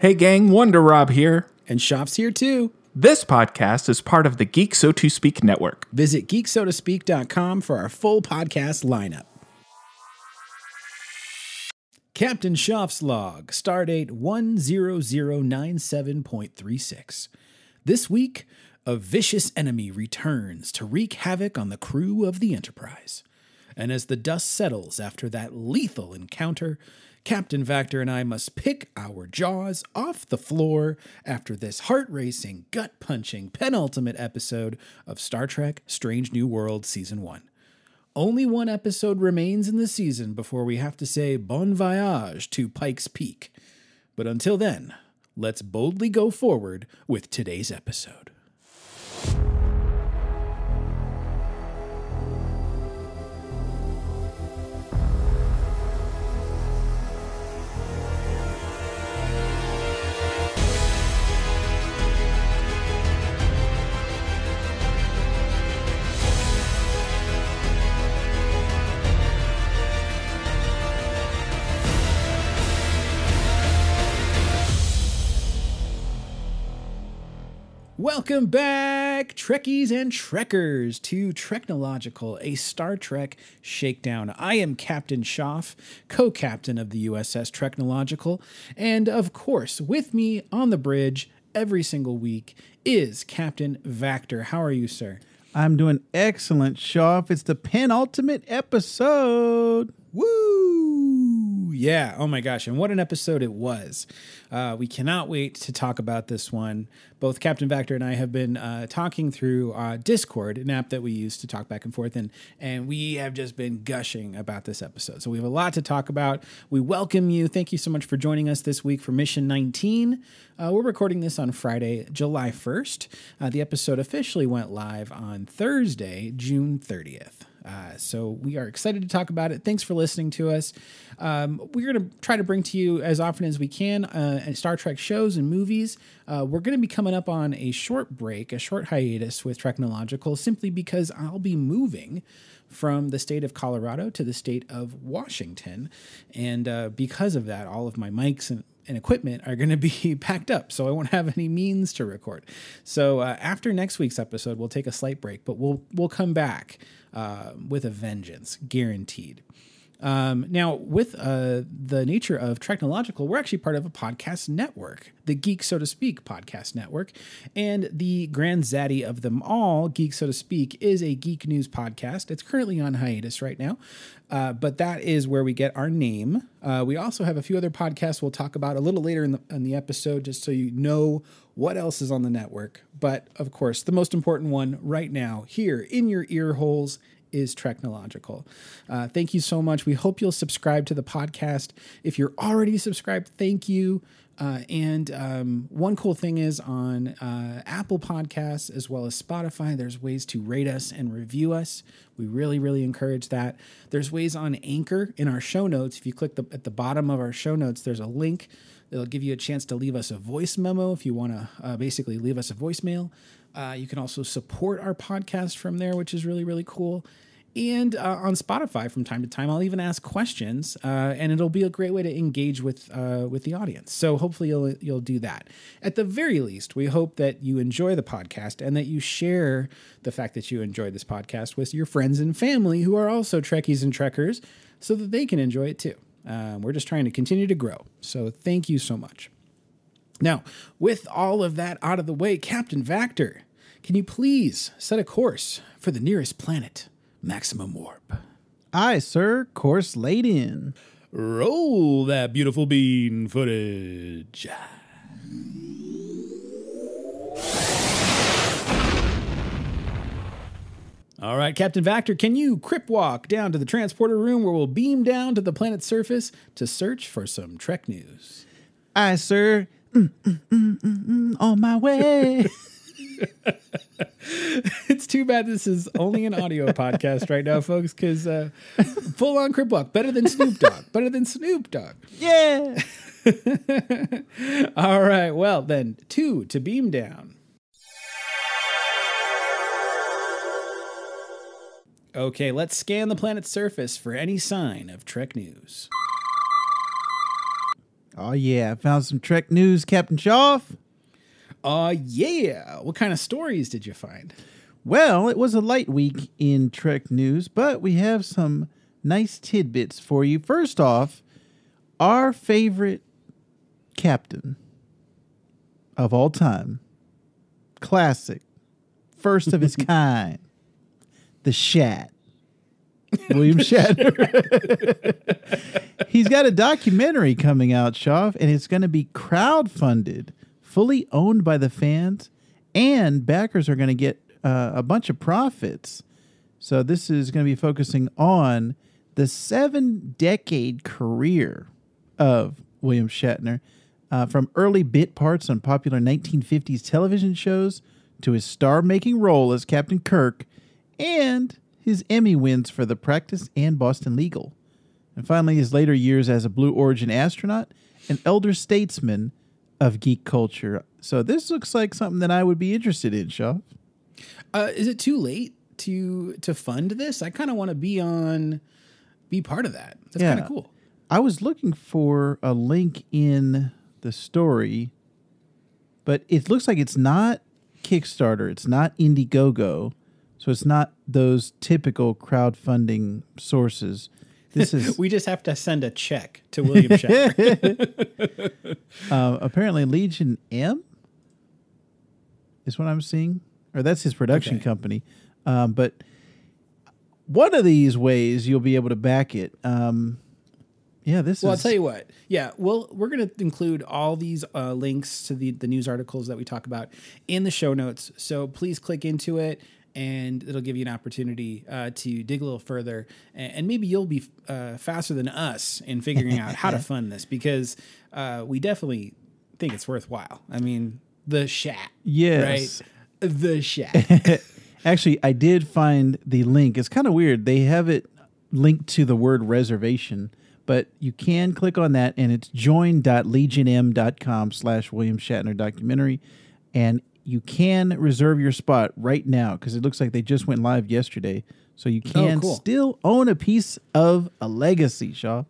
Hey gang, Wonder Rob here. And Shoff's here too. This podcast is part of the Geek So To Speak network. Visit geeksotospeak.com for our full podcast lineup. Captain Shoff's log, stardate 10097.36. This week, a vicious enemy returns to wreak havoc on the crew of the Enterprise. And as the dust settles after that lethal encounter, Captain Vactor and I must pick our jaws off the floor after this heart racing, gut punching penultimate episode of Star Trek Strange New World Season 1. Only one episode remains in the season before we have to say bon voyage to Pike's Peak. But until then, let's boldly go forward with today's episode. Welcome back, Trekkies and Trekkers, to Treknological, a Star Trek shakedown. I am Captain Shoff, co captain of the USS Treknological, and of course, with me on the bridge every single week is Captain Vactor. How are you, sir? I'm doing excellent, Shoff. It's the penultimate episode. Woo! Yeah. Oh my gosh. And what an episode it was. Uh, we cannot wait to talk about this one. Both Captain Vactor and I have been uh, talking through uh, Discord, an app that we use to talk back and forth, and and we have just been gushing about this episode. So we have a lot to talk about. We welcome you. Thank you so much for joining us this week for Mission 19. Uh, we're recording this on Friday, July 1st. Uh, the episode officially went live on Thursday, June 30th. Uh, so we are excited to talk about it. Thanks for listening to us. Um, we're going to try to bring to you as often as we can uh, Star Trek shows and movies. Uh, we're going to be coming up on a short break, a short hiatus with Treknological, simply because I'll be moving from the state of Colorado to the state of Washington. And uh, because of that, all of my mics and and equipment are going to be packed up, so I won't have any means to record. So uh, after next week's episode, we'll take a slight break, but we'll we'll come back uh, with a vengeance, guaranteed. Um, now, with uh, the nature of Treknological, we're actually part of a podcast network, the Geek So to Speak podcast network. And the grand zaddy of them all, Geek So to Speak, is a geek news podcast. It's currently on hiatus right now, uh, but that is where we get our name. Uh, we also have a few other podcasts we'll talk about a little later in the, in the episode, just so you know what else is on the network. But of course, the most important one right now, here in your ear holes, is Treknological. Uh, thank you so much. We hope you'll subscribe to the podcast. If you're already subscribed, thank you. Uh, and um, one cool thing is on uh, Apple Podcasts as well as Spotify, there's ways to rate us and review us. We really, really encourage that. There's ways on Anchor in our show notes. If you click the, at the bottom of our show notes, there's a link. It'll give you a chance to leave us a voice memo if you want to uh, basically leave us a voicemail. Uh, you can also support our podcast from there, which is really, really cool. And uh, on Spotify, from time to time, I'll even ask questions, uh, and it'll be a great way to engage with uh, with the audience. So hopefully, you'll you'll do that. At the very least, we hope that you enjoy the podcast and that you share the fact that you enjoy this podcast with your friends and family who are also Trekkies and Trekkers, so that they can enjoy it too. Um, we're just trying to continue to grow. So thank you so much. Now, with all of that out of the way, Captain Vactor, can you please set a course for the nearest planet, Maximum Warp? Aye, sir. Course laid in. Roll that beautiful bean footage. All right, Captain Vactor, can you crip walk down to the transporter room where we'll beam down to the planet's surface to search for some Trek news? Aye, sir. Mm, mm, mm, on my way. it's too bad this is only an audio podcast right now, folks, because uh, full on crip walk, better than Snoop Dogg, better than Snoop Dogg. yeah. All right, well, then, two to beam down. Okay, let's scan the planet's surface for any sign of Trek news. Oh yeah, I found some Trek news, Captain Shaw. Uh, yeah. What kind of stories did you find? Well, it was a light week in Trek news, but we have some nice tidbits for you. First off, our favorite captain of all time, classic, first of his kind, the Shat. William Shatner. He's got a documentary coming out, Shaw, and it's going to be crowdfunded, fully owned by the fans, and backers are going to get uh, a bunch of profits. So this is going to be focusing on the seven decade career of William Shatner, uh, from early bit parts on popular 1950s television shows to his star making role as Captain Kirk and his Emmy wins for The Practice and Boston Legal. And finally, his later years as a Blue Origin astronaut and elder statesman of geek culture. So this looks like something that I would be interested in, Shaw. Uh, is it too late to to fund this? I kind of want to be on, be part of that. That's Yeah. kind of cool. I was looking for a link in the story, but it looks like it's not Kickstarter. It's not Indiegogo. So it's not those typical crowdfunding sources. This is We just have to send a check to William Shatner. uh, apparently Legion M is what I'm seeing, or that's his production Okay. company. Um, but one of these ways you'll be able to back it. Um, yeah, this well, I'll tell you what. Yeah, well, we're going to include all these uh, links to the the news articles that we talk about in the show notes. So please click into it. And it'll give you an opportunity uh, to dig a little further, and, maybe you'll be uh, faster than us in figuring out how to fund this because uh, we definitely think it's worthwhile. I mean, the Shat, Yes. right? The Shat. Actually, I did find the link. It's kind of weird. They have it linked to the word reservation, but you can click on that and it's join.legionm.com slash William Shatner documentary. And you can reserve your spot right now because it looks like they just went live yesterday. So you oh, can cool. still own a piece of a legacy, Shaw.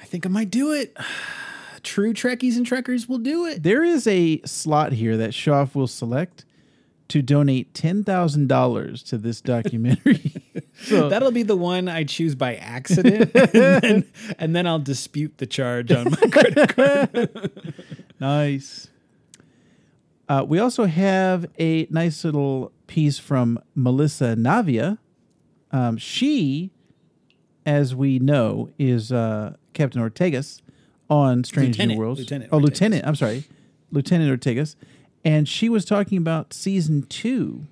I think I might do it. True Trekkies and Trekkers will do it. There is a slot here that Shaw will select to donate $10,000 to this documentary. so That'll be the one I choose by accident, and, then, and then I'll dispute the charge on my credit card. Nice. Uh, we also have a nice little piece from Melissa Navia. Um, she, as we know, is uh, Captain Ortegas on Strange New Worlds. Lieutenant oh, Ortegas. Lieutenant. I'm sorry, Lieutenant Ortegas, and she was talking about season two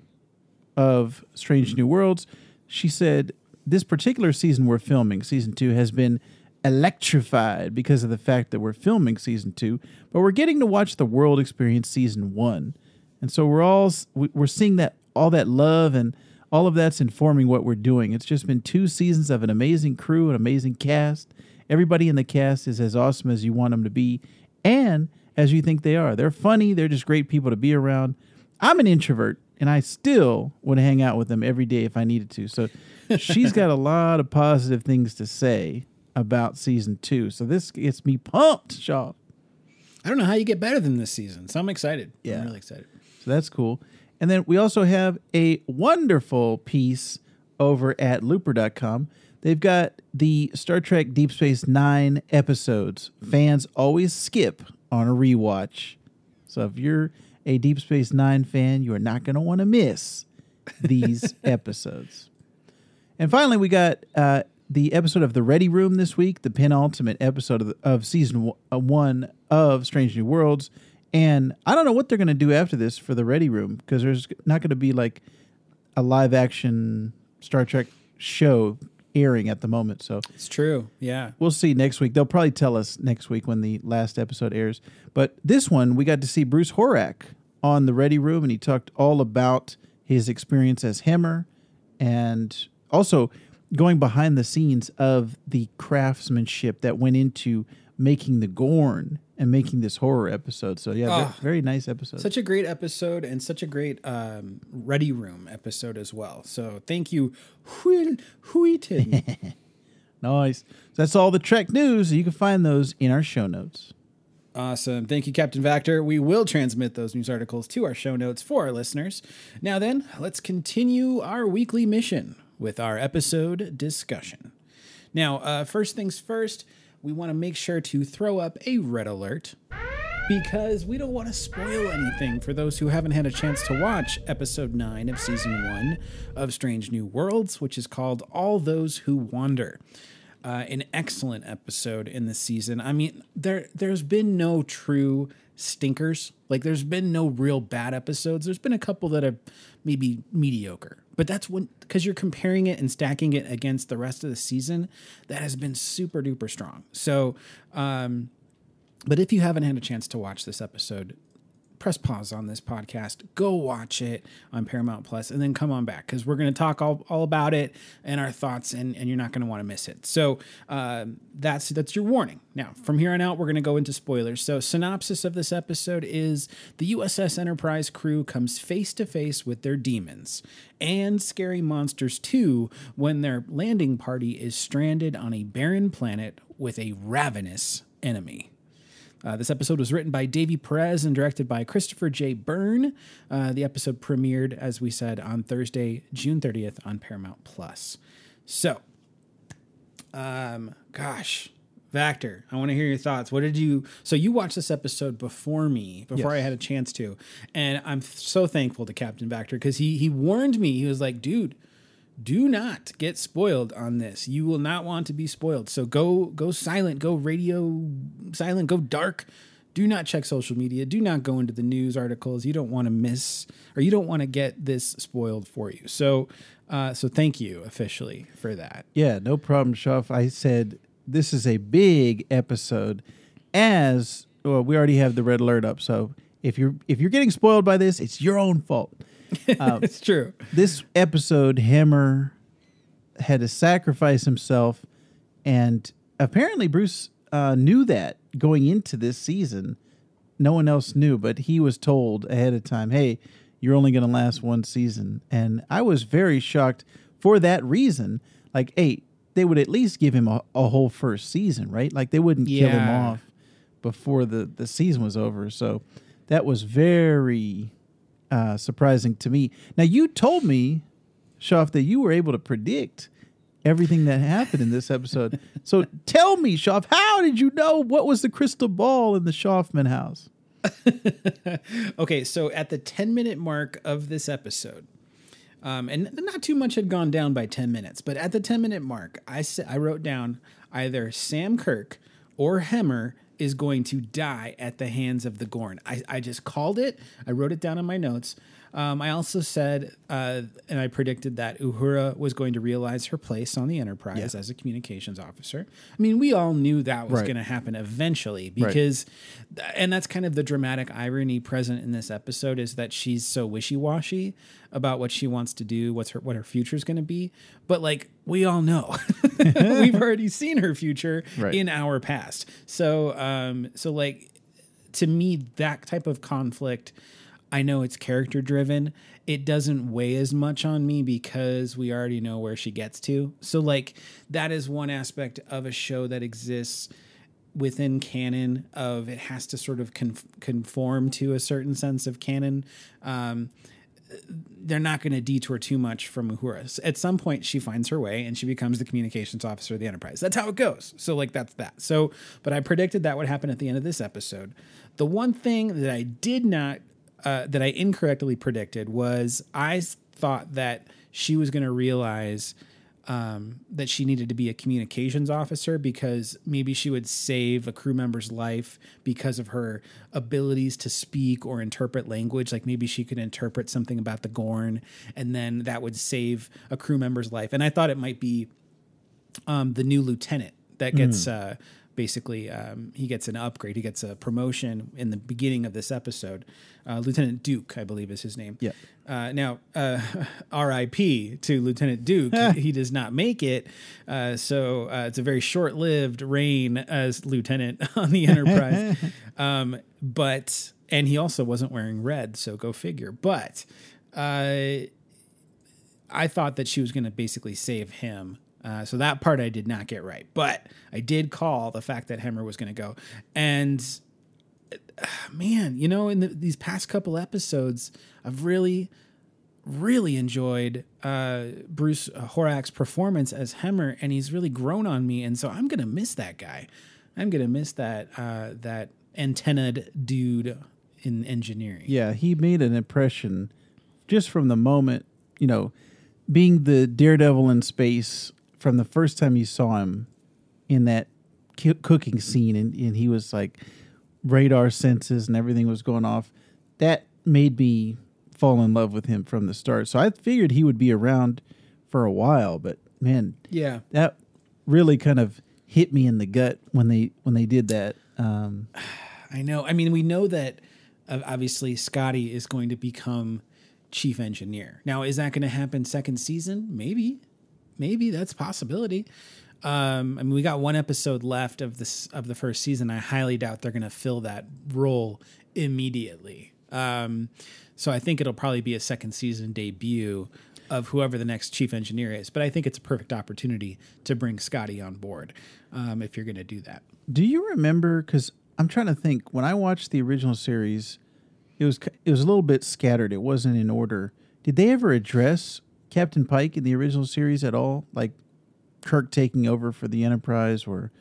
of Strange New Worlds. She said this particular season we're filming, season two, has been electrified because of the fact that we're filming season two, but we're getting to watch the world experience season one, and so we're all we- we're seeing that all that love and all of that's informing what we're doing. It's just been two seasons of an amazing crew, an amazing cast. Everybody in the cast is as awesome as you want them to be, and as you think they are. They're funny. They're just great people to be around. I'm an introvert, and I still would hang out with them every day if I needed to. So she's got a lot of positive things to say about season two. So this gets me pumped, Shaw. I don't know how you get better than this season, so I'm excited. Yeah. I'm really excited. So that's cool. And then we also have a wonderful piece over at looper.com. They've got the Star Trek Deep Space Nine episodes. Fans always skip on a rewatch. So if you're a Deep Space Nine fan, you are not going to want to miss these episodes. And finally, we got uh, the episode of The Ready Room this week, the penultimate episode of, the, of season w- uh, one of Strange New Worlds. And I don't know what they're going to do after this for The Ready Room because there's not going to be like a live action Star Trek show airing at the moment. So It's true. Yeah. we'll see next week. They'll probably tell us next week when the last episode airs. But this one, we got to see Bruce Horak on the Ready Room, and he talked all about his experience as Hemmer and also going behind the scenes of the craftsmanship that went into making the Gorn and making this horror episode. So, yeah, Ah. very, nice episode. Such a great episode and such a great um, Ready Room episode as well. So thank you, Wil Wheaton. nice. So that's all the Trek news. You can find those in our show notes. Awesome. Thank you, Captain Vactor. We will transmit those news articles to our show notes for our listeners. Now, then, let's continue our weekly mission with our episode discussion. Now, uh, first things first, we want to make sure to throw up a red alert because we don't want to spoil anything for those who haven't had a chance to watch episode 9 of season 1 of Strange New Worlds, which is called All Those Who Wander. Uh, an excellent episode in the season. I mean, there there's been no true stinkers. Like there's been no real bad episodes. There's been a couple that are maybe mediocre. But that's when because you're comparing it and stacking it against the rest of the season, that has been super duper strong. So um but if you haven't had a chance to watch this episode, press pause on this podcast, go watch it on Paramount Plus, and then come on back because we're going to talk all, all about it and our thoughts, and, and you're not going to want to miss it. So um, that's that's your warning. Now, from here on out, we're going to go into spoilers. So, synopsis of this episode is the USS Enterprise crew comes face to face with their demons and scary monsters too when their landing party is stranded on a barren planet with a ravenous enemy. Uh, this episode was written by Davy Perez and directed by Christopher J. Byrne. Uh, the episode premiered, as we said, on Thursday, June 30th on Paramount Plus. So, um, gosh, Vactor, I want to hear your thoughts. What did you? So you watched this episode before me, before Yes. I had a chance to, and I'm so thankful to Captain Vactor because he he warned me. He was like, "Dude, do not get spoiled on this. You will not want to be spoiled. So go go silent, go radio silent, go dark. Do not check social media. Do not go into the news articles. You don't want to miss or you don't want to get this spoiled for you. So uh, so thank you officially for that. Yeah, no problem, Shoff. I said this is a big episode. As well, we already have the red alert up, so if you're if you're getting spoiled by this, it's your own fault. it's true. This episode, Hemmer had to sacrifice himself, and apparently Bruce uh, knew that going into this season. No one else knew, but he was told ahead of time, "Hey, you're only going to last one season." And I was very shocked for that reason. Like, hey, they would at least give him a, a whole first season, right? Like they wouldn't kill him off before the the season was over. So that was very uh, surprising to me. Now you told me, Shoff, that you were able to predict everything that happened in this episode. so tell me, Shoff, how did you know what was the crystal ball in the Shoffman house? okay, so at the 10 minute mark of this episode, um, and not too much had gone down by 10 minutes, but at the 10 minute mark, I, sa- I wrote down either Sam Kirk or Hemmer is going to die at the hands of the Gorn. I, I just called it. I wrote it down in my notes. Um, I also said, uh, and I predicted that Uhura was going to realize her place on the Enterprise as a communications officer. I mean, we all knew that was Right. going to happen eventually because, and that's kind of the dramatic irony present in this episode is that she's so wishy washy about what she wants to do, what's her what her future is going to be. But like we all know, we've already seen her future Right. in our past. So, um, so like to me, that type of conflict, I know it's character driven. It doesn't weigh as much on me because we already know where she gets to. So, like, that is one aspect of a show that exists within canon of it has to sort of con- conform to a certain sense of canon. Um, they're not going to detour too much from Uhura. At some point, she finds her way and she becomes the communications officer of the Enterprise. That's how it goes. So, like, that's that. So, but I predicted that would happen at the end of this episode. The one thing that I did not, uh, that I incorrectly predicted was I thought that she was going to realize um, that she needed to be a communications officer because maybe she would save a crew member's life because of her abilities to speak or interpret language. Like maybe she could interpret something about the Gorn, and then that would save a crew member's life. And I thought it might be um, the new lieutenant that gets uh, basically um, he gets an upgrade. He gets a promotion in the beginning of this episode. Uh, Lieutenant Duke, I believe, is his name. Yeah. Uh, now, uh, R.I.P. to Lieutenant Duke. he, does not make it. Uh, so uh, it's a very short-lived reign as lieutenant on the Enterprise. um, but and he also wasn't wearing red. So go figure. But. Uh, I thought that she was going to basically save him. Uh, so that part I did not get right, but I did call the fact that Hemmer was going to go, and man, you know, in the, these past couple episodes, I've really, really enjoyed uh, Bruce Horak's performance as Hemmer, and he's really grown on me. And so I'm gonna miss that guy. I'm gonna miss that uh, that antennaed dude in engineering. Yeah, he made an impression just from the moment, you know, being the daredevil in space from the first time you saw him in that ki- cooking scene and, and he was like radar senses and everything was going off. That made me fall in love with him from the start. So I figured he would be around for a while, but man, Yeah. that really kind of hit me in the gut when they when they did that. Um, I know. I mean, we know that uh, obviously Scotty is going to become chief engineer. Now, is that going to happen second season? Maybe, maybe that's possibility. Um, I mean, we got one episode left of this of the first season. I highly doubt they're going to fill that role immediately. Um, so I think it'll probably be a second season debut of whoever the next chief engineer is. But I think it's a perfect opportunity to bring Scotty on board um, if you're going to do that. Do you remember? Because I'm trying to think. When I watched the original series, it was it was a little bit scattered. It wasn't in order. Did they ever address Captain Pike in the original series at all? Like Kirk taking over for the Enterprise, or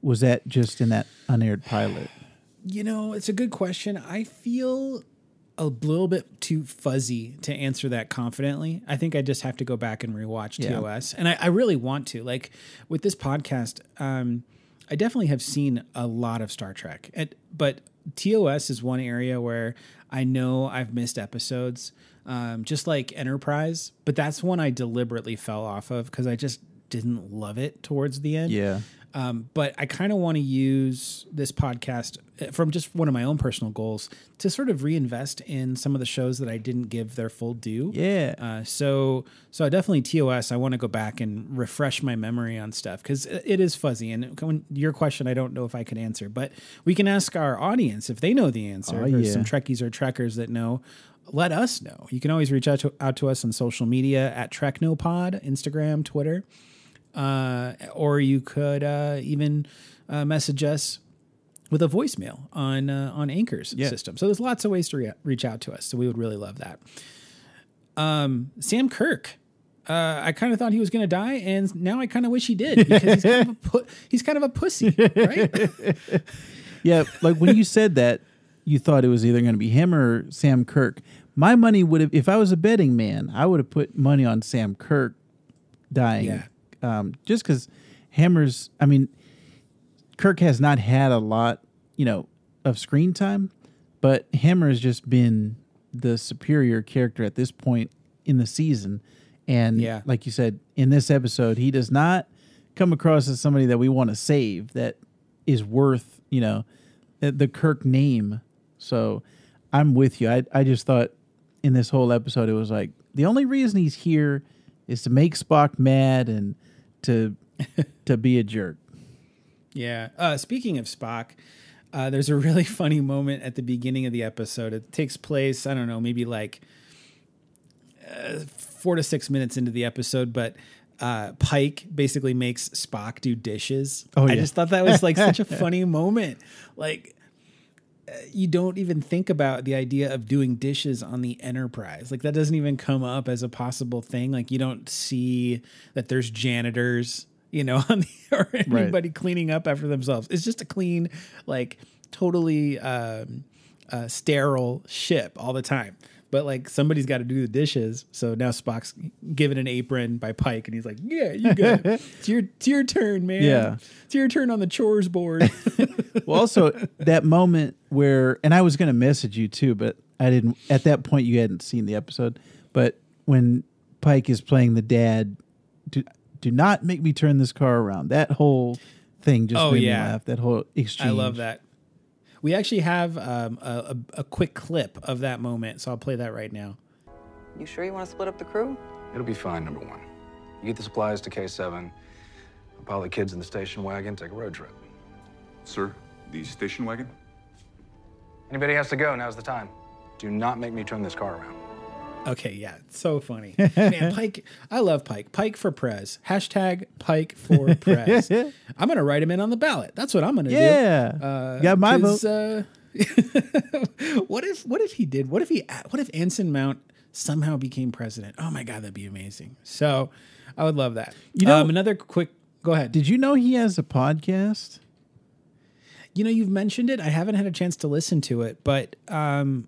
was that just in that unaired pilot? You know, it's a good question. I feel a little bit too fuzzy to answer that confidently. I think I just have to go back and rewatch Yeah. TOS. And I, I really want to. Like with this podcast, um, I definitely have seen a lot of Star Trek. And, but TOS is one area where I know I've missed episodes, um, just like Enterprise. But that's one I deliberately fell off of because I just didn't love it towards the end. Yeah, Um, but I kind of want to use this podcast uh, from just one of my own personal goals to sort of reinvest in some of the shows that I didn't give their full due. yeah. Uh, so, so I definitely TOS. I want to go back and refresh my memory on stuff because it is fuzzy. And when, your question, I don't know if I can answer, but we can ask our audience if they know the answer. Oh, there's yeah. some Trekkies or Trekkers that know. Let us know. You can always reach out to, out to us on social media at TrekNoPod, Instagram, Twitter uh, or you could uh, even uh, message us with a voicemail on uh, on Anchor's Yeah. system. So there's lots of ways to re- reach out to us. So we would really love that. Um, Sam Kirk. Uh, I kind of thought he was going to die, and now I kind of wish he did because he's kind of a pu- he's kind of a pussy, right? Yeah, like when you said that, you thought it was either going to be him or Sam Kirk. My money would have, if I was a betting man, I would have put money on Sam Kirk dying. Yeah. Um, just because Hemmer's, I mean, Kirk has not had a lot, you know, of screen time, but Hammer has just been the superior character at this point in the season. And Yeah. like you said, in this episode, he does not come across as somebody that we want to save that is worth, you know, the, the Kirk name. So I'm with you. I, I just thought in this whole episode, it was like the only reason he's here is to make Spock mad and to to be a jerk. Yeah. Uh, speaking of Spock, uh, there's a really funny moment at the beginning of the episode. It takes place, I don't know, maybe like uh, four to six minutes into the episode, but uh, Pike basically makes Spock do dishes. Oh, yeah. I just thought that was like such a funny moment. Like, you don't even think about the idea of doing dishes on the Enterprise. Like, that doesn't even come up as a possible thing. Like, you don't see that there's janitors, you know, on the, or anybody cleaning up after themselves. It's just a clean, like, totally um, uh, sterile ship all the time. But like somebody's got to do the dishes, so now Spock's given an apron by Pike, and he's like, "Yeah, you got it. It's your it's your turn, man. Yeah. it's your turn on the chores board." Well, also that moment where, and I was going to message you too, but I didn't. At that point, you hadn't seen the episode. But when Pike is playing the dad, do, do not make me turn this car around. That whole thing just Oh, made yeah. me laugh. That whole exchange. I love that. We actually have um, a, a, a quick clip of that moment, so I'll play that right now. You sure you want to split up the crew? It'll be fine, number one. You get the supplies to K7, I'll pile the kids in the station wagon, take a road trip. Sir, the station wagon? Anybody has to go, now's the time. Do not make me turn this car around. Okay, yeah, so funny, man. Pike, I love Pike. Pike for Prez. Hashtag Pike for Prez. I'm gonna write him in on the ballot. That's what I'm gonna Yeah. do. Uh, Got my vote. Uh, what if what if he did? What if he what if Anson Mount somehow became president? Oh my god, that'd be amazing. So I would love that. You know- um, another quick go ahead. Did you know he has a podcast? you know you've mentioned it. I haven't had a chance to listen to it, but um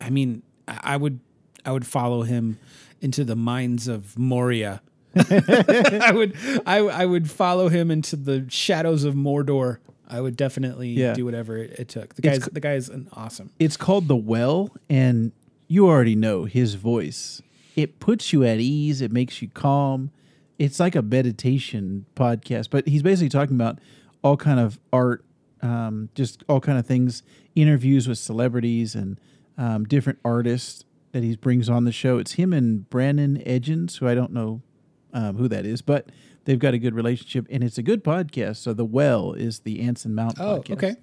I mean, I, I would I would follow him into the mines of Moria. I would I I would follow him into the shadows of Mordor. I would definitely Yeah. do whatever it, it took. The It's guy's co- the guy's an awesome. It's called The Well, and you already know his voice. It puts you at ease. It makes you calm. It's like a meditation podcast, but he's basically talking about all kind of art, um, just all kind of things, interviews with celebrities and um, different artists that he brings on the show. It's him and Brandon Edgens, who I don't know um, who that is, but they've got a good relationship, and it's a good podcast. So The Well is the Anson Mount Oh, podcast. okay.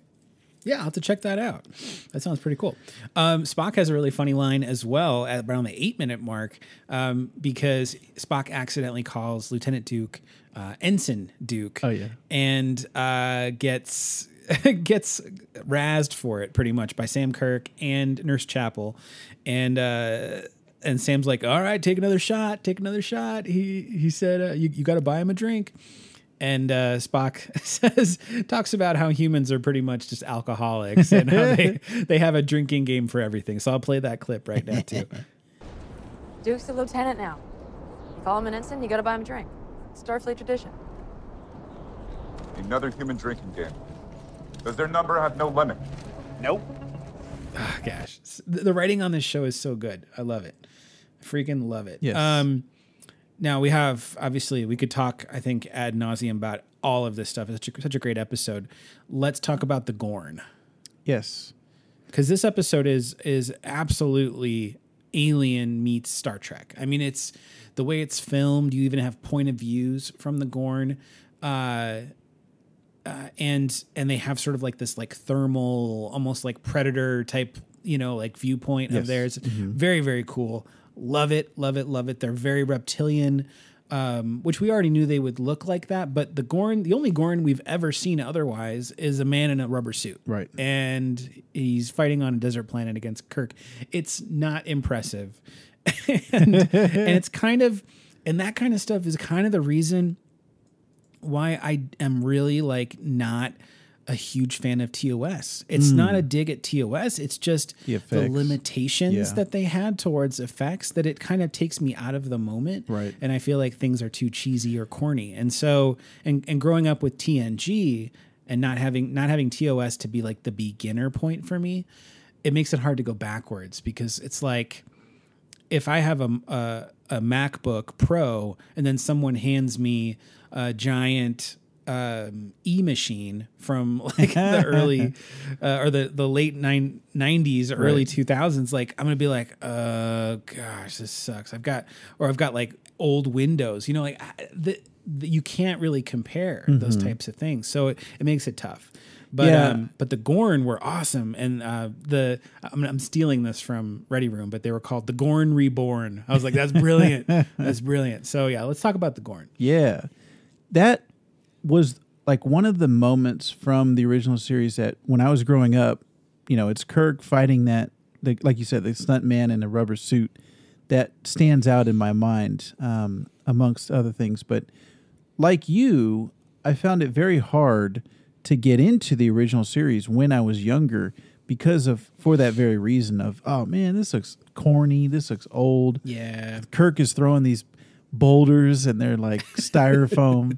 Yeah, I'll have to check that out. That sounds pretty cool. Um, Spock has a really funny line as well at around the eight minute mark um, because Spock accidentally calls Lieutenant Duke uh, Ensign Duke. Oh, yeah. and uh, gets gets razzed for it pretty much by Sam Kirk and Nurse Chapel, and uh, and Sam's like, "All right, take another shot, take another shot." He he said, uh, "You you got to buy him a drink." And uh, Spock says talks about how humans are pretty much just alcoholics and how they, they have a drinking game for everything. So I'll play that clip right now too. Duke's a lieutenant now. You call him an ensign, you gotta buy him a drink. Starfleet tradition. Another human drinking game. Does their number have no limit? Nope. Oh, gosh, the the writing on this show is so good. I love it. I freaking love it. Yes. Um, now we have obviously we could talk. I think ad nauseum about all of this stuff. It's such a, such a great episode. Let's talk about the Gorn Yes. because this episode is is absolutely Alien meets Star Trek. I mean, it's the way it's filmed. You even have point of views from the Gorn. Uh, uh, and and they have sort of like this like thermal, almost like predator type, you know, like viewpoint of Yes. theirs. Very very cool. Love it, love it, love it. They're very reptilian, um, which we already knew they would look like that. But the Gorn, the only Gorn we've ever seen otherwise, is a man in a rubber suit, Right. And he's fighting on a desert planet against Kirk. It's not impressive, and, and it's kind of, and that kind of stuff is kind of the reason why I am really like not a huge fan of TOS. It's not hmm. a dig at TOS. It's just The the, limitations Yeah. that they had towards effects that it kind of takes me out of the moment. Right. And I feel like things are too cheesy or corny. And so and and growing up with TNG and not having not having TOS to be like the beginner point for me, it makes it hard to go backwards because it's like if I have a, a a MacBook Pro and then someone hands me a giant um, e machine from like the early uh, or the the late nine, 90s early Right. 2000s like I'm to be like uh gosh this sucks. I've got or I've got like old windows you know like I- the, the you can't really compare those types of things. So it, it makes it tough but Yeah. um, but the Gorn were awesome, and uh, the I'm, I'm stealing this from Ready Room, but they were called the Gorn Reborn. I was like, that's brilliant, that's brilliant. So yeah, let's talk about the Gorn. Yeah. That was like one of the moments from the original series that when I was growing up, you know, it's Kirk fighting that, the, like you said, the stunt man in a rubber suit that stands out in my mind, um, amongst other things. But like you, I found it very hard to get into the original series when I was younger because of, for that very reason of, oh man, this looks corny, this looks old. Yeah, Kirk is throwing these boulders and they're like styrofoam.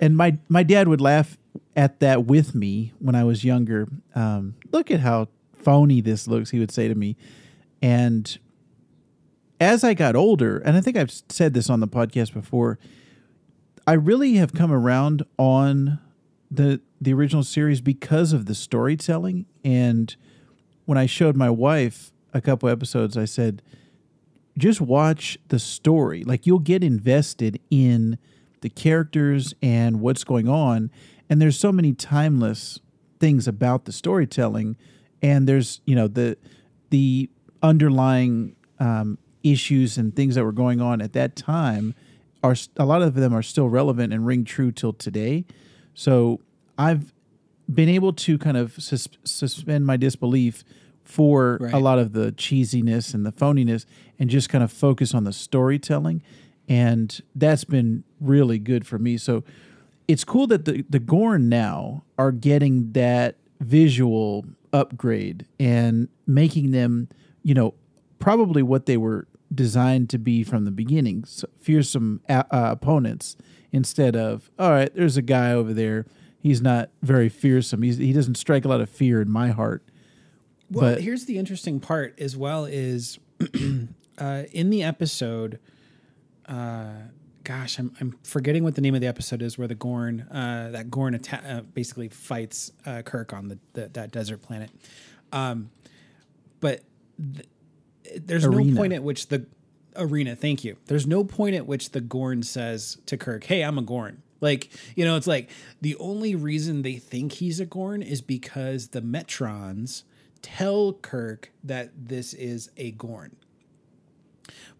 and my my dad would laugh at that with me when I was younger. Um, Look at how phony this looks, he would say to me. And as I got older, and I think I've said this on the podcast before, I really have come around on the the original series because of the storytelling. And when I showed my wife a couple episodes, I said, just watch the story. Like you'll get invested in the characters and what's going on. And there's so many timeless things about the storytelling. And there's, you know, the the underlying um, issues and things that were going on at that time are a lot of them are still relevant and ring true till today. So I've been able to kind of sus- suspend my disbelief for Right. a lot of the cheesiness and the phoniness and just kind of focus on the storytelling. And that's been really good for me. So it's cool that the, the Gorn now are getting that visual upgrade and making them, you know, probably what they were designed to be from the beginning so fearsome uh, opponents instead of, all right, there's a guy over there. He's not very fearsome. He's, he doesn't strike a lot of fear in my heart. Well, But- here's the interesting part as well is uh, in the episode, uh, gosh, I'm, I'm forgetting what the name of the episode is where the Gorn, uh, that Gorn atta- uh, basically fights uh, Kirk on the, the that desert planet. Um, but th- there's no point at which the arena, thank you. There's no point at which the Gorn says to Kirk, "Hey, I'm a Gorn." Like, you know, it's like the only reason they think he's a Gorn is because the Metrons tell Kirk that this is a Gorn.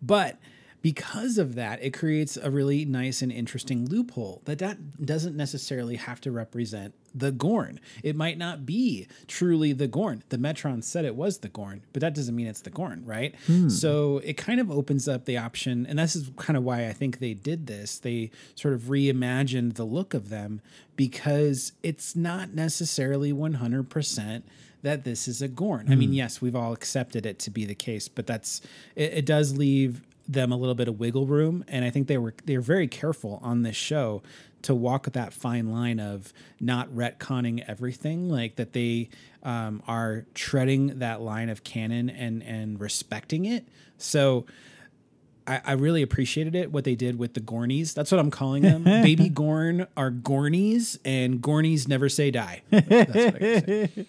But because of that, it creates a really nice and interesting loophole that that doesn't necessarily have to represent the Gorn. It might not be truly the Gorn. The Metron said it was the Gorn, but that doesn't mean it's the Gorn, right? Hmm. So it kind of opens up the option, and this is kind of why I think they did this. They sort of reimagined the look of them because it's not necessarily 100% that this is a Gorn. I mean, hmm. yes, we've all accepted it to be the case, but that's it, it does leave them a little bit of wiggle room, and I think they were they were very careful on this show to walk that fine line of not retconning everything, like that they um, are treading that line of canon and and respecting it. So. I, I really appreciated it what they did with the Gornies. That's what I'm calling them. Baby Gorn are Gornies, and Gornies never say die. That's what I gotta say.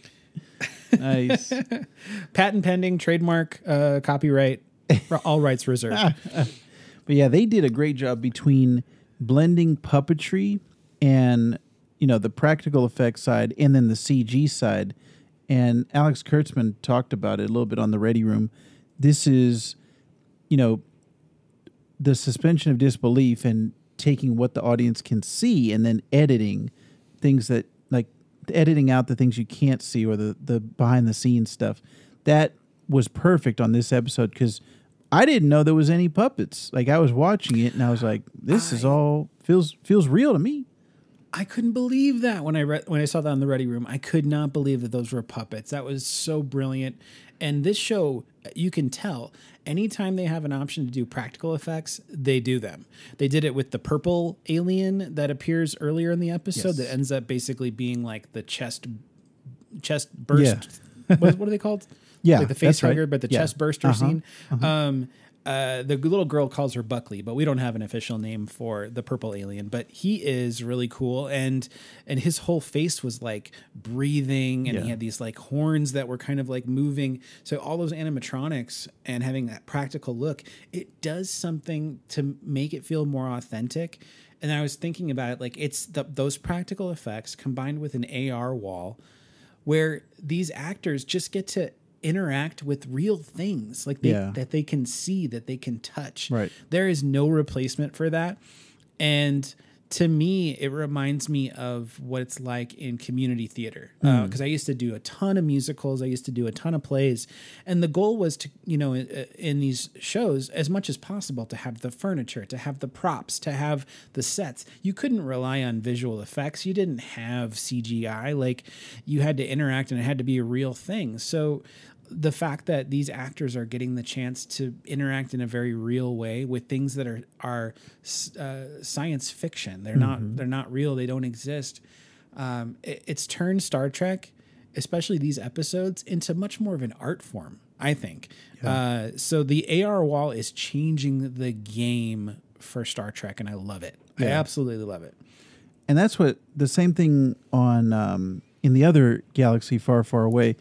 Nice. patent pending, trademark, uh, copyright, all rights reserved. But yeah, they did a great job between blending puppetry and you know the practical effects side and then the CG side. And Alex Kurtzman talked about it a little bit on the Ready Room. This is, you know, the suspension of disbelief and taking what the audience can see and then editing things that like editing out the things you can't see or the the behind the scenes stuff. That was perfect on this episode because I didn't know there was any puppets. Like I was watching it and I was like, this is all feels feels real to me. I couldn't believe that when I read when I saw that in the Ready Room. I could not believe that those were puppets. That was so brilliant. And this show, you can tell anytime they have an option to do practical effects, they do them. They did it with the purple alien that appears earlier in the episode Yes. that ends up basically being like the chest chest burst. what, what are they called? Yeah, like the face that's right. but the Yeah. chest burster Uh-huh, scene. Um, uh, the little girl calls her Buckley, but we don't have an official name for the purple alien. But he is really cool, and and his whole face was like breathing, and he had these like horns that were kind of like moving. So all those animatronics and having that practical look, it does something to make it feel more authentic. And I was thinking about it, like it's the, those practical effects combined with an AR wall where these actors just get to interact with real things like they, Yeah. that they can see that they can touch. Right. there is no replacement for that. And to me it reminds me of what it's like in community theater uh, hmm. because i used to do a ton of musicals. I used to do a ton of plays. And the goal was to you know in, uh, in these shows as much as possible to have the furniture to have the props to have the sets. You couldn't rely on visual effects. You didn't have cgi like you had to interact and it had to be a real thing. So the fact that these actors are getting the chance to interact in a very real way with things that are are uh, science fiction. They're not they're not real. They don't exist. Um, it, it's turned star trek especially these episodes into much more of an art form i think. Uh, so the ar wall is changing the game for star trek and i love it. I absolutely love it. And that's what the same thing on um, in the other galaxy far far away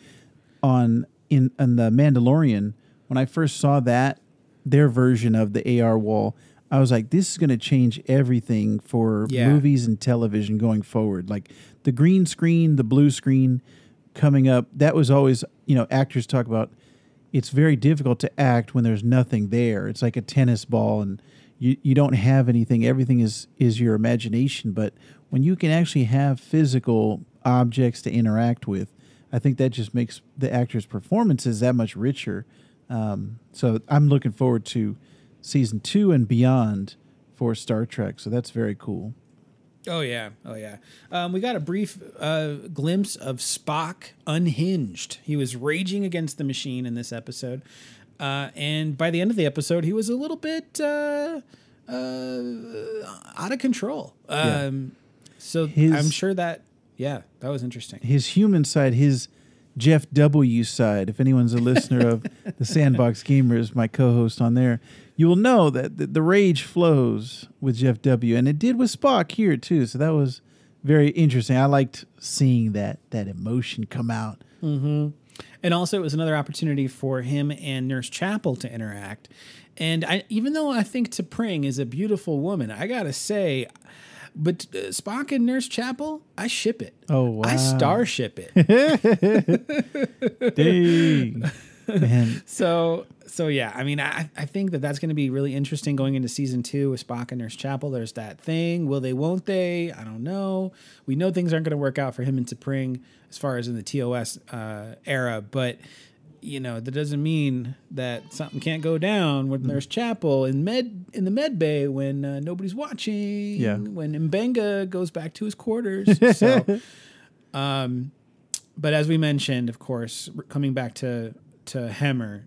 on in on the mandalorian when i first saw that their version of the ar wall i was like this is going to change everything for Yeah. movies and television going forward like the green screen the blue screen coming up that was always you know actors talk about it's very difficult to act when there's nothing there it's like a tennis ball and you, you don't have anything everything is is your imagination but when you can actually have physical objects to interact with. I think that just makes the actors' performances that much richer. Um, so I'm looking forward to season two and beyond for Star Trek. So that's very cool. Oh yeah, oh yeah. Um, we got a brief uh, glimpse of Spock unhinged. He was raging against the machine in this episode, uh, and by the end of the episode, he was a little bit uh, uh, out of control. Um, So His- I'm sure that yeah, that was interesting. his human side, his Jeff W side. If anyone's a listener of the Sandbox Gamers, my co-host on there, you will know that the, the rage flows with Jeff W, and it did with Spock here too. So that was very interesting. I liked seeing that that emotion come out. Mm-hmm. And also, it was another opportunity for him and Nurse Chapel to interact. And I, even though I think T'Pring is a beautiful woman, I gotta say, but uh, Spock and Nurse Chapel, I ship it. Oh, wow! I starship it. Dang, man, so, so yeah. I mean, I, I think that that's going to be really interesting going into season two with Spock and Nurse Chapel. There's that thing. Will they? Won't they? I don't know. We know things aren't going to work out for him and T'Pring as far as in the TOS uh, era, but you know that doesn't mean that something can't go down with there's Chapel in med in the med bay when uh, nobody's watching. Yeah. when Mbenga goes back to his quarters. So, um, but as we mentioned, of course, coming back to to Hemmer,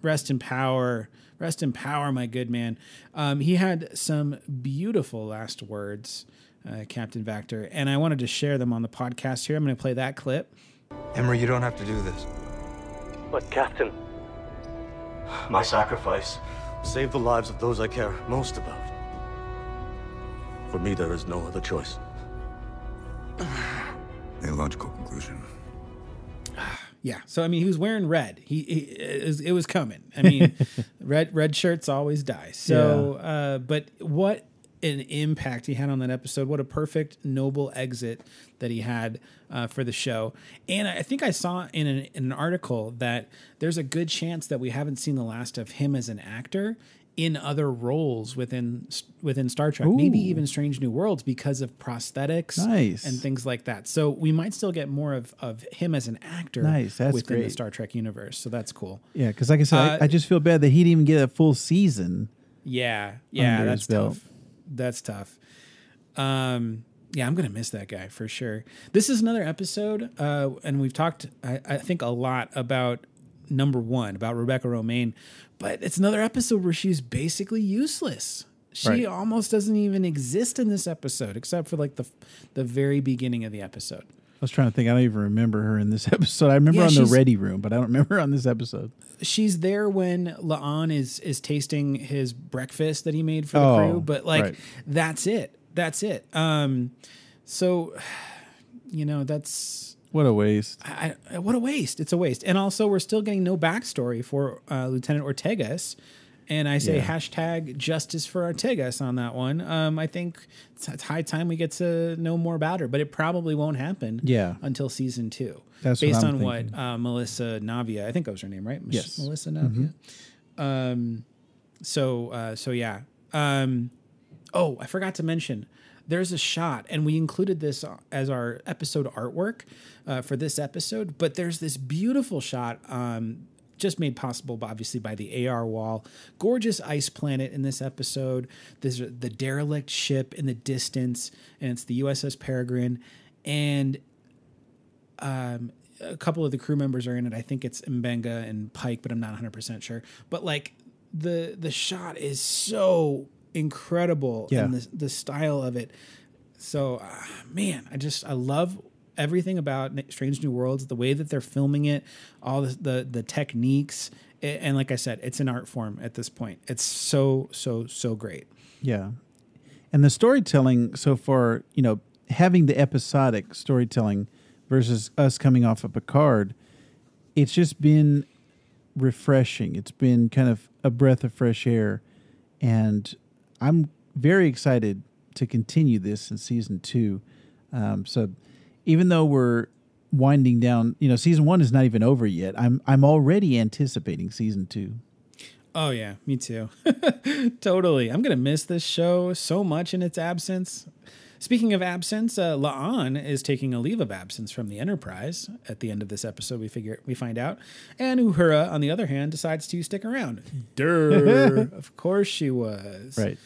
rest in power, rest in power, my good man. Um, he had some beautiful last words, uh, Captain Vactor, and I wanted to share them on the podcast here. I'm going to play that clip. Hemmer, you don't have to do this. But, Captain, my sacrifice saved the lives of those I care most about. For me, there is no other choice. A logical conclusion. Yeah. So I mean, he was wearing red. He, he it, was, it was coming. I mean, red red shirts always die. So, uh, but what an impact he had on that episode! What a perfect, noble exit that he had uh, for the show. And I think I saw in an, in an article that there's a good chance that we haven't seen the last of him as an actor in other roles within within Star Trek, maybe even Strange New Worlds because of prosthetics Nice. and things like that. So we might still get more of, of him as an actor Nice, that's within the great. Star Trek universe. So that's cool. yeah. Because like I said, Uh, I, I just feel bad that he didn't even get a full season. Yeah, yeah, that's tough. That's tough. Um, yeah, I'm gonna miss that guy for sure. This is another episode, uh, and we've talked, I, I think, a lot about number one about Rebecca Romijn, but it's another episode where she's basically useless. She Right. almost doesn't even exist in this episode, except for like the the very beginning of the episode. I was trying to think. I don't even remember her in this episode. I remember Yeah, on the Ready Room, but I don't remember on this episode. she's there when La'an is is tasting his breakfast that he made for the Oh, crew, but like right. that's it. That's it. Um so you know, that's What a waste. I, I- what a waste. It's a waste. And also we're still getting no backstory for uh, Lieutenant Ortegas. And I say Yeah. hashtag justice for Ortegas on that one. Um, I think it's, it's high time we get to know more about her, but it probably won't happen Yeah. until season two. That's what based I'm on what uh, Melissa Navia, I think that was her name, right? Yes. Melissa Navia. Um, so uh, so yeah. Um, oh, I forgot to mention. There's a shot, and we included this as our episode artwork uh, for this episode. But there's this beautiful shot, um, just made possible, obviously, by the AR wall. Gorgeous ice planet in this episode. There's the derelict ship in the distance, and it's the USS Peregrine. And um, a couple of the crew members are in it. I think it's Mbenga and Pike, but I'm not 100 percent sure. But like the the shot is so incredible, Yeah. and the the style of it. So uh, man, I just I love everything about Strange New Worlds, the way that they're filming it, all the the, the techniques, and like I said, it's an art form at this point. It's so so so great. Yeah. And the storytelling so far, you know, having the episodic storytelling versus us coming off of Picard, it's just been refreshing. It's been kind of a breath of fresh air. And I'm very excited to continue this in season two. Um, so even though we're winding down, you know, season one is not even over yet. I'm I'm already anticipating season two. Oh yeah, me too. totally. I'm gonna miss this show so much in its absence. Speaking of absence, uh, La'an is taking a leave of absence from the Enterprise. At the end of this episode, we figure we find out, and Uhura, on the other hand, decides to stick around. Durr, of course she was. Right.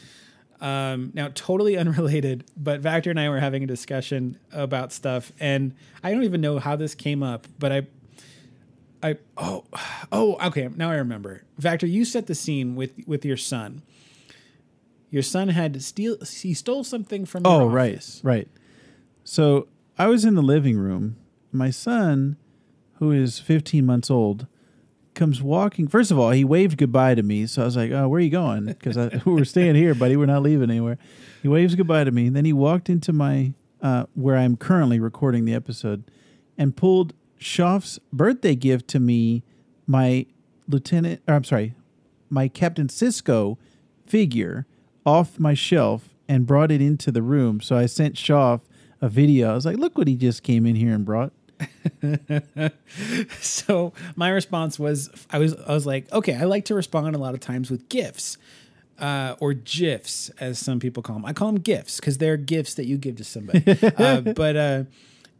Um, now, totally unrelated, but Vactor and I were having a discussion about stuff, and I don't even know how this came up, but I, I, oh, oh, okay, now I remember. Vactor, you set the scene with with your son. Your son had to steal. He stole something from. Oh, right, right. So I was in the living room. My son, who is 15 months old, comes walking. First of all, he waved goodbye to me. So I was like, "Oh, where are you going?" Because we're staying here, buddy. We're not leaving anywhere. He waves goodbye to me. Then he walked into my uh, where I'm currently recording the episode, and pulled Shoff's birthday gift to me, my lieutenant. Or I'm sorry, my Captain Sisko figure off my shelf and brought it into the room. So I sent Schaff a video. I was like, look what he just came in here and brought. so my response was I was I was like, okay, I like to respond a lot of times with gifs. Uh, or gifs, as some people call them. I call them gifts because they're gifts that you give to somebody. uh, but uh,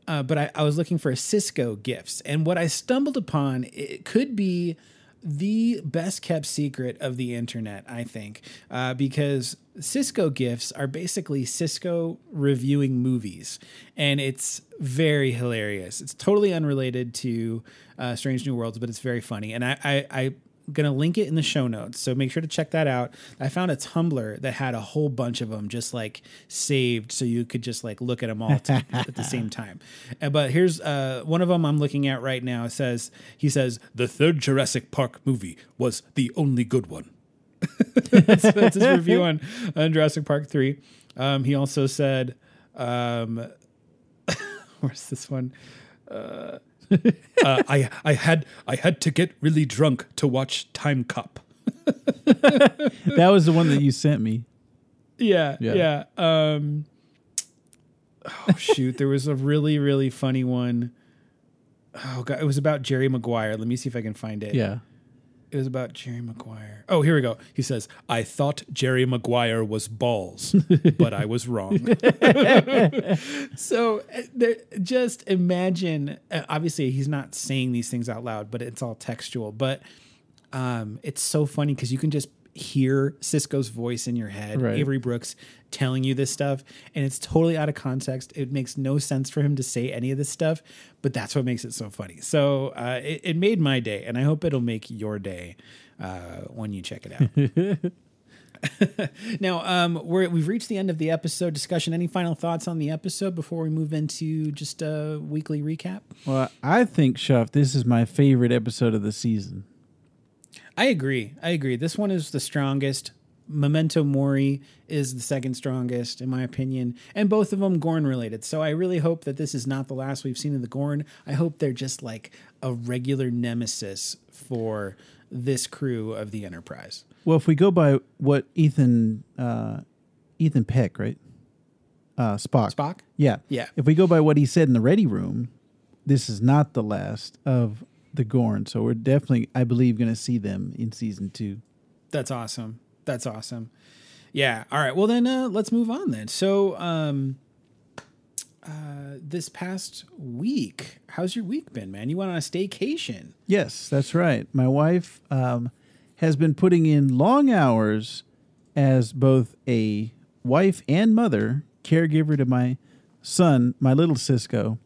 uh, but I, I was looking for Sisko gifts, and what I stumbled upon it could be the best kept secret of the internet, I think, uh, because Sisko gifts are basically Sisko reviewing movies, and it's very hilarious. It's totally unrelated to uh, Strange New Worlds, but it's very funny, and I, I, I gonna link it in the show notes so make sure to check that out. I found a tumblr that had a whole bunch of them just like saved so you could just like look at them all t- at the same time. Uh, but here's uh, one of them i'm looking at right now it says he says the third jurassic park movie was the only good one. That's, that's his review on, on jurassic park 3 um, he also said um, where's this one? Uh, uh, I I had I had to get really drunk to watch Time Cop. That was the one that you sent me. Yeah, Yeah. yeah. Um, oh shoot, there was a really really funny one. Oh god, it was about Jerry Maguire. Let me see if I can find it. Yeah. It was about Jerry Maguire. Oh, here we go. He says, "I thought Jerry Maguire was balls, but I was wrong." so, uh, there, just imagine. uh, Obviously, he's not saying these things out loud, but it's all textual. But um, it's so funny because you can just hear Sisko's voice in your head, Right. Avery Brooks telling you this stuff, and it's totally out of context. It makes no sense for him to say any of this stuff, but that's what makes it so funny. So uh, it, it made my day, and I hope it'll make your day uh, when you check it out. now, um, we're, we've reached the end of the episode discussion. Any final thoughts on the episode before we move into just a weekly recap? Well, I think, Shoff, this is my favorite episode of the season. I agree. I agree. This one is the strongest. Memento Mori is the second strongest, in my opinion, and both of them Gorn related. So I really hope that this is not the last we've seen of the Gorn. I hope they're just like a regular nemesis for this crew of the Enterprise. Well, if we go by what Ethan, uh, Ethan Peck, right? Uh, Spock. Spock? Yeah. Yeah. If we go by what he said in the ready room, this is not the last of the Gorn. So we're definitely, I believe, going to see them in season two. That's awesome. That's awesome. Yeah. All right. Well, then uh, let's move on then. So, um, uh, this past week, how's your week been, man? You went on a staycation. Yes, that's right. My wife um, has been putting in long hours as both a wife and mother, caregiver to my son, my little Sisko.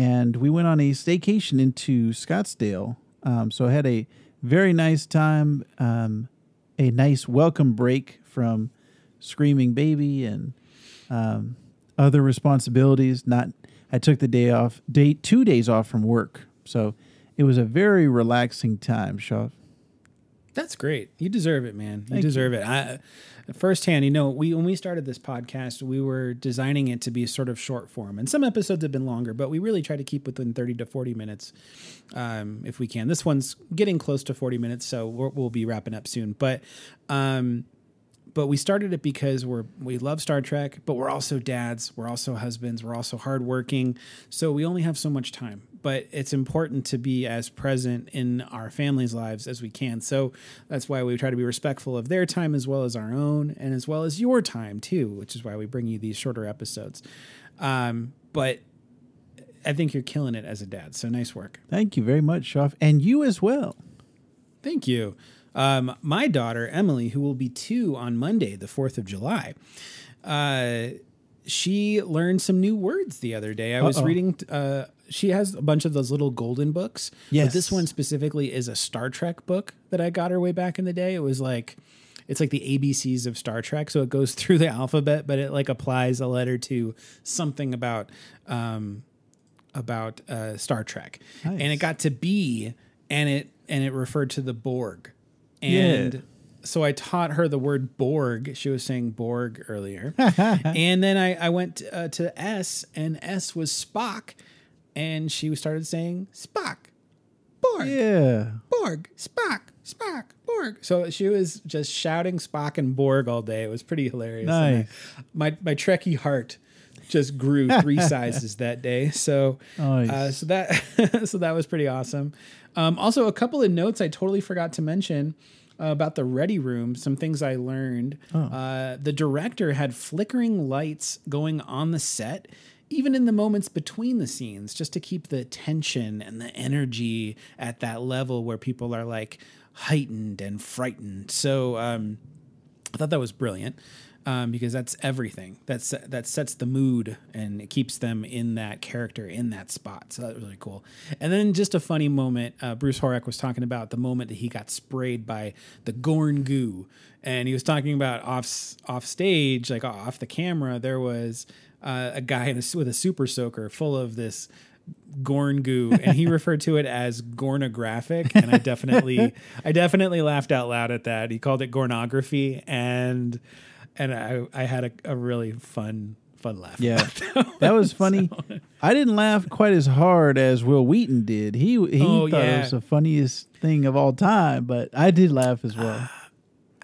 And we went on a staycation into Scottsdale. Um, so I had a very nice time, um, a nice welcome break from screaming baby and um, other responsibilities. Not, I took the day off, day two days off from work, so it was a very relaxing time. Shaw. That's great. You deserve it, man. You Thank deserve it. I, firsthand, you know, we when we started this podcast, we were designing it to be sort of short form, and some episodes have been longer, but we really try to keep within thirty to forty minutes, um, if we can. This one's getting close to forty minutes, so we're, we'll be wrapping up soon. But, um, but we started it because we're we love Star Trek, but we're also dads, we're also husbands, we're also hardworking, so we only have so much time. But it's important to be as present in our families' lives as we can. So that's why we try to be respectful of their time as well as our own, and as well as your time too. Which is why we bring you these shorter episodes. Um, but I think you're killing it as a dad. So nice work. Thank you very much, Shoff. And you as well. Thank you. Um, my daughter, Emily, who will be two on Monday, the 4th of July, uh, she learned some new words the other day. I was Uh-oh. reading, uh, she has a bunch of those little golden books. But this one specifically is a Star Trek book that I got her way back in the day. It was like, it's like the ABCs of Star Trek. So it goes through the alphabet, but it like applies a letter to something about, um, about uh, Star Trek, and it got to B, and it and it referred to the Borg, and Yeah. so I taught her the word Borg. She was saying Borg earlier, and then I I went uh, to S, and S was Spock, and she started saying Spock, Borg, Yeah. Borg, Spock, Spock, Borg. So she was just shouting Spock and Borg all day. It was pretty hilarious. And I- Nice. my my Trekkie heart just grew three sizes that day. So uh, so that so that was pretty awesome. Um, also, a couple of notes I totally forgot to mention. Uh, about the ready room, some things I learned. Uh, the director had flickering lights going on the set, even in the moments between the scenes, just to keep the tension and the energy at that level where people are like heightened and frightened. So um, I thought that was brilliant um, because that's everything. That's that sets the mood and it keeps them in that character in that spot. So that was really cool. And then just a funny moment. Uh, Bruce Horak was talking about the moment that he got sprayed by the Gorn goo, and he was talking about off off stage, like off the camera. There was uh, a guy in a, with a super soaker full of this gorn goo and he referred to it as gornographic and i definitely i definitely laughed out loud at that he called it gornography and and i i had a, a really fun fun laugh Yeah, about that was funny. I didn't laugh quite as hard as Wil Wheaton did. He he Oh, thought yeah. it was the funniest thing of all time, but I did laugh as well.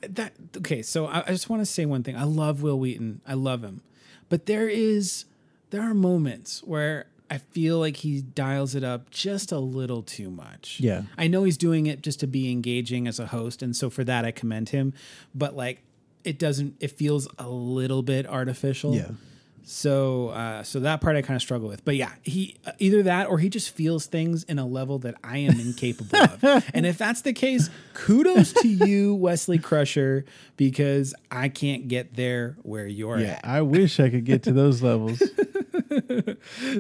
Uh, that okay so I, I just want to say one thing i love wil wheaton i love him but there is there are moments where i feel like he dials it up just a little too much Yeah. i know he's doing it just to be engaging as a host and so for that i commend him but like it doesn't it feels a little bit artificial Yeah. so uh, so that part I kind of struggle with. But yeah, he uh, either that or he just feels things in a level that I am incapable of. And if that's the case, kudos to you, Wesley Crusher, because I can't get there where you're Yeah, at. I wish I could get to those levels.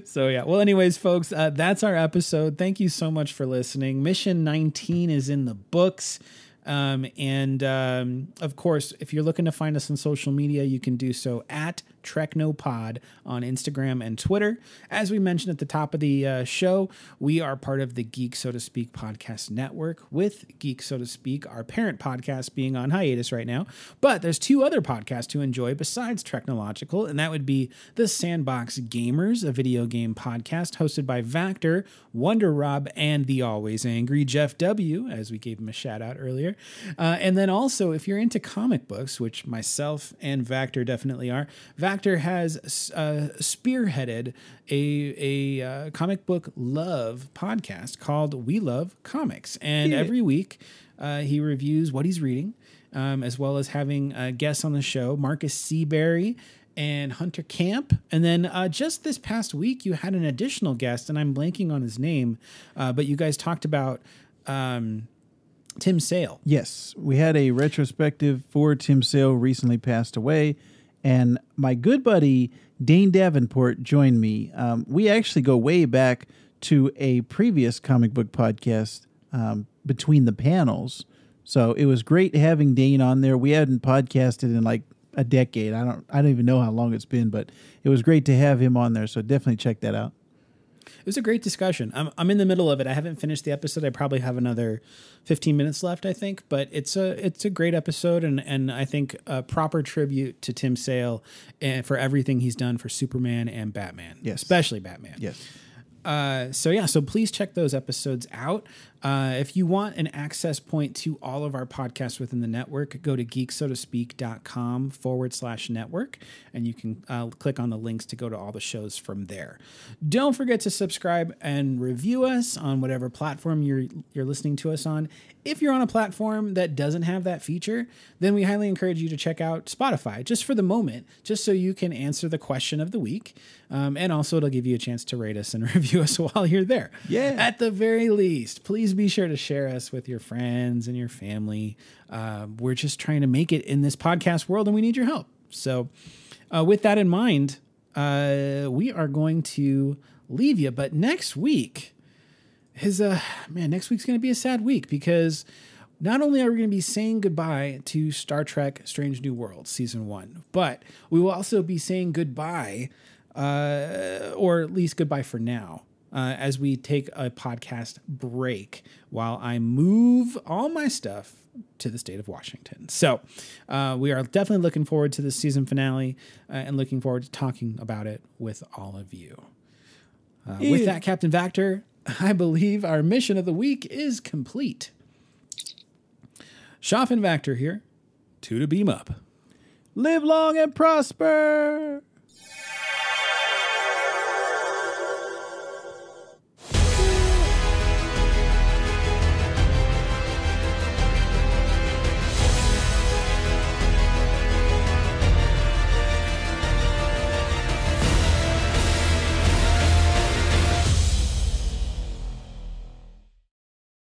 So yeah. Well, anyways, folks, uh, that's our episode. Thank you so much for listening. Mission 19 is in the books. Um, and um, of course, if you're looking to find us on social media, you can do so at TrekNoPod on Instagram and Twitter. As we mentioned at the top of the uh, show, we are part of the Geek So to Speak podcast network, with Geek So to Speak, our parent podcast, being on hiatus right now. But there's two other podcasts to enjoy besides Treknological, and that would be the Sandbox Gamers, a video game podcast hosted by Vactor, Wonder Rob, and the always angry Jeff W., as we gave him a shout out earlier. Uh, and then also, if you're into comic books, which myself and Vactor definitely are, Vactor has uh, spearheaded a, a uh, comic book love podcast called We Love Comics. And every week, uh, he reviews what he's reading, um, as well as having uh, guests on the show Marcus Seabury and Hunter Camp. And then uh, just this past week, you had an additional guest, and I'm blanking on his name, uh, but you guys talked about um, Tim Sale. Yes, we had a retrospective for Tim Sale recently passed away, and my good buddy Dane Davenport joined me. Um, we actually go way back to a previous comic book podcast um, between the panels, so it was great having Dane on there. We hadn't podcasted in like a decade. I don't I don't even know how long it's been, but it was great to have him on there. So definitely check that out. It was a great discussion. I'm, I'm in the middle of it. I haven't finished the episode. I probably have another 15 minutes left, I think. But it's a it's a great episode, and and I think a proper tribute to Tim Sale and for everything he's done for Superman and Batman, Yes. especially Batman. Yes. Uh, so yeah, so please check those episodes out. Uh, if you want an access point to all of our podcasts within the network, go to geeksotospeak.com forward slash network, and you can uh, click on the links to go to all the shows from there. Don't forget to subscribe and review us on whatever platform you're you're listening to us on. If you're on a platform that doesn't have that feature, then we highly encourage you to check out Spotify just for the moment, just so you can answer the question of the week. Um, and also, it'll give you a chance to rate us and review us while you're there. Yeah. At the very least, please be sure to share us with your friends and your family. Uh, we're just trying to make it in this podcast world and we need your help. So, uh, with that in mind, uh, we are going to leave you. But next week, is uh man, next week's gonna be a sad week because not only are we going to be saying goodbye to Star Trek Strange New Worlds season one, but we will also be saying goodbye, uh, or at least goodbye for now, uh, as we take a podcast break while I move all my stuff to the state of Washington. So uh, we are definitely looking forward to the season finale uh, and looking forward to talking about it with all of you. Uh, with that, Captain Vactor, I believe our mission of the week is complete. Schaffen Vactor here, two to beam up. Live long and prosper.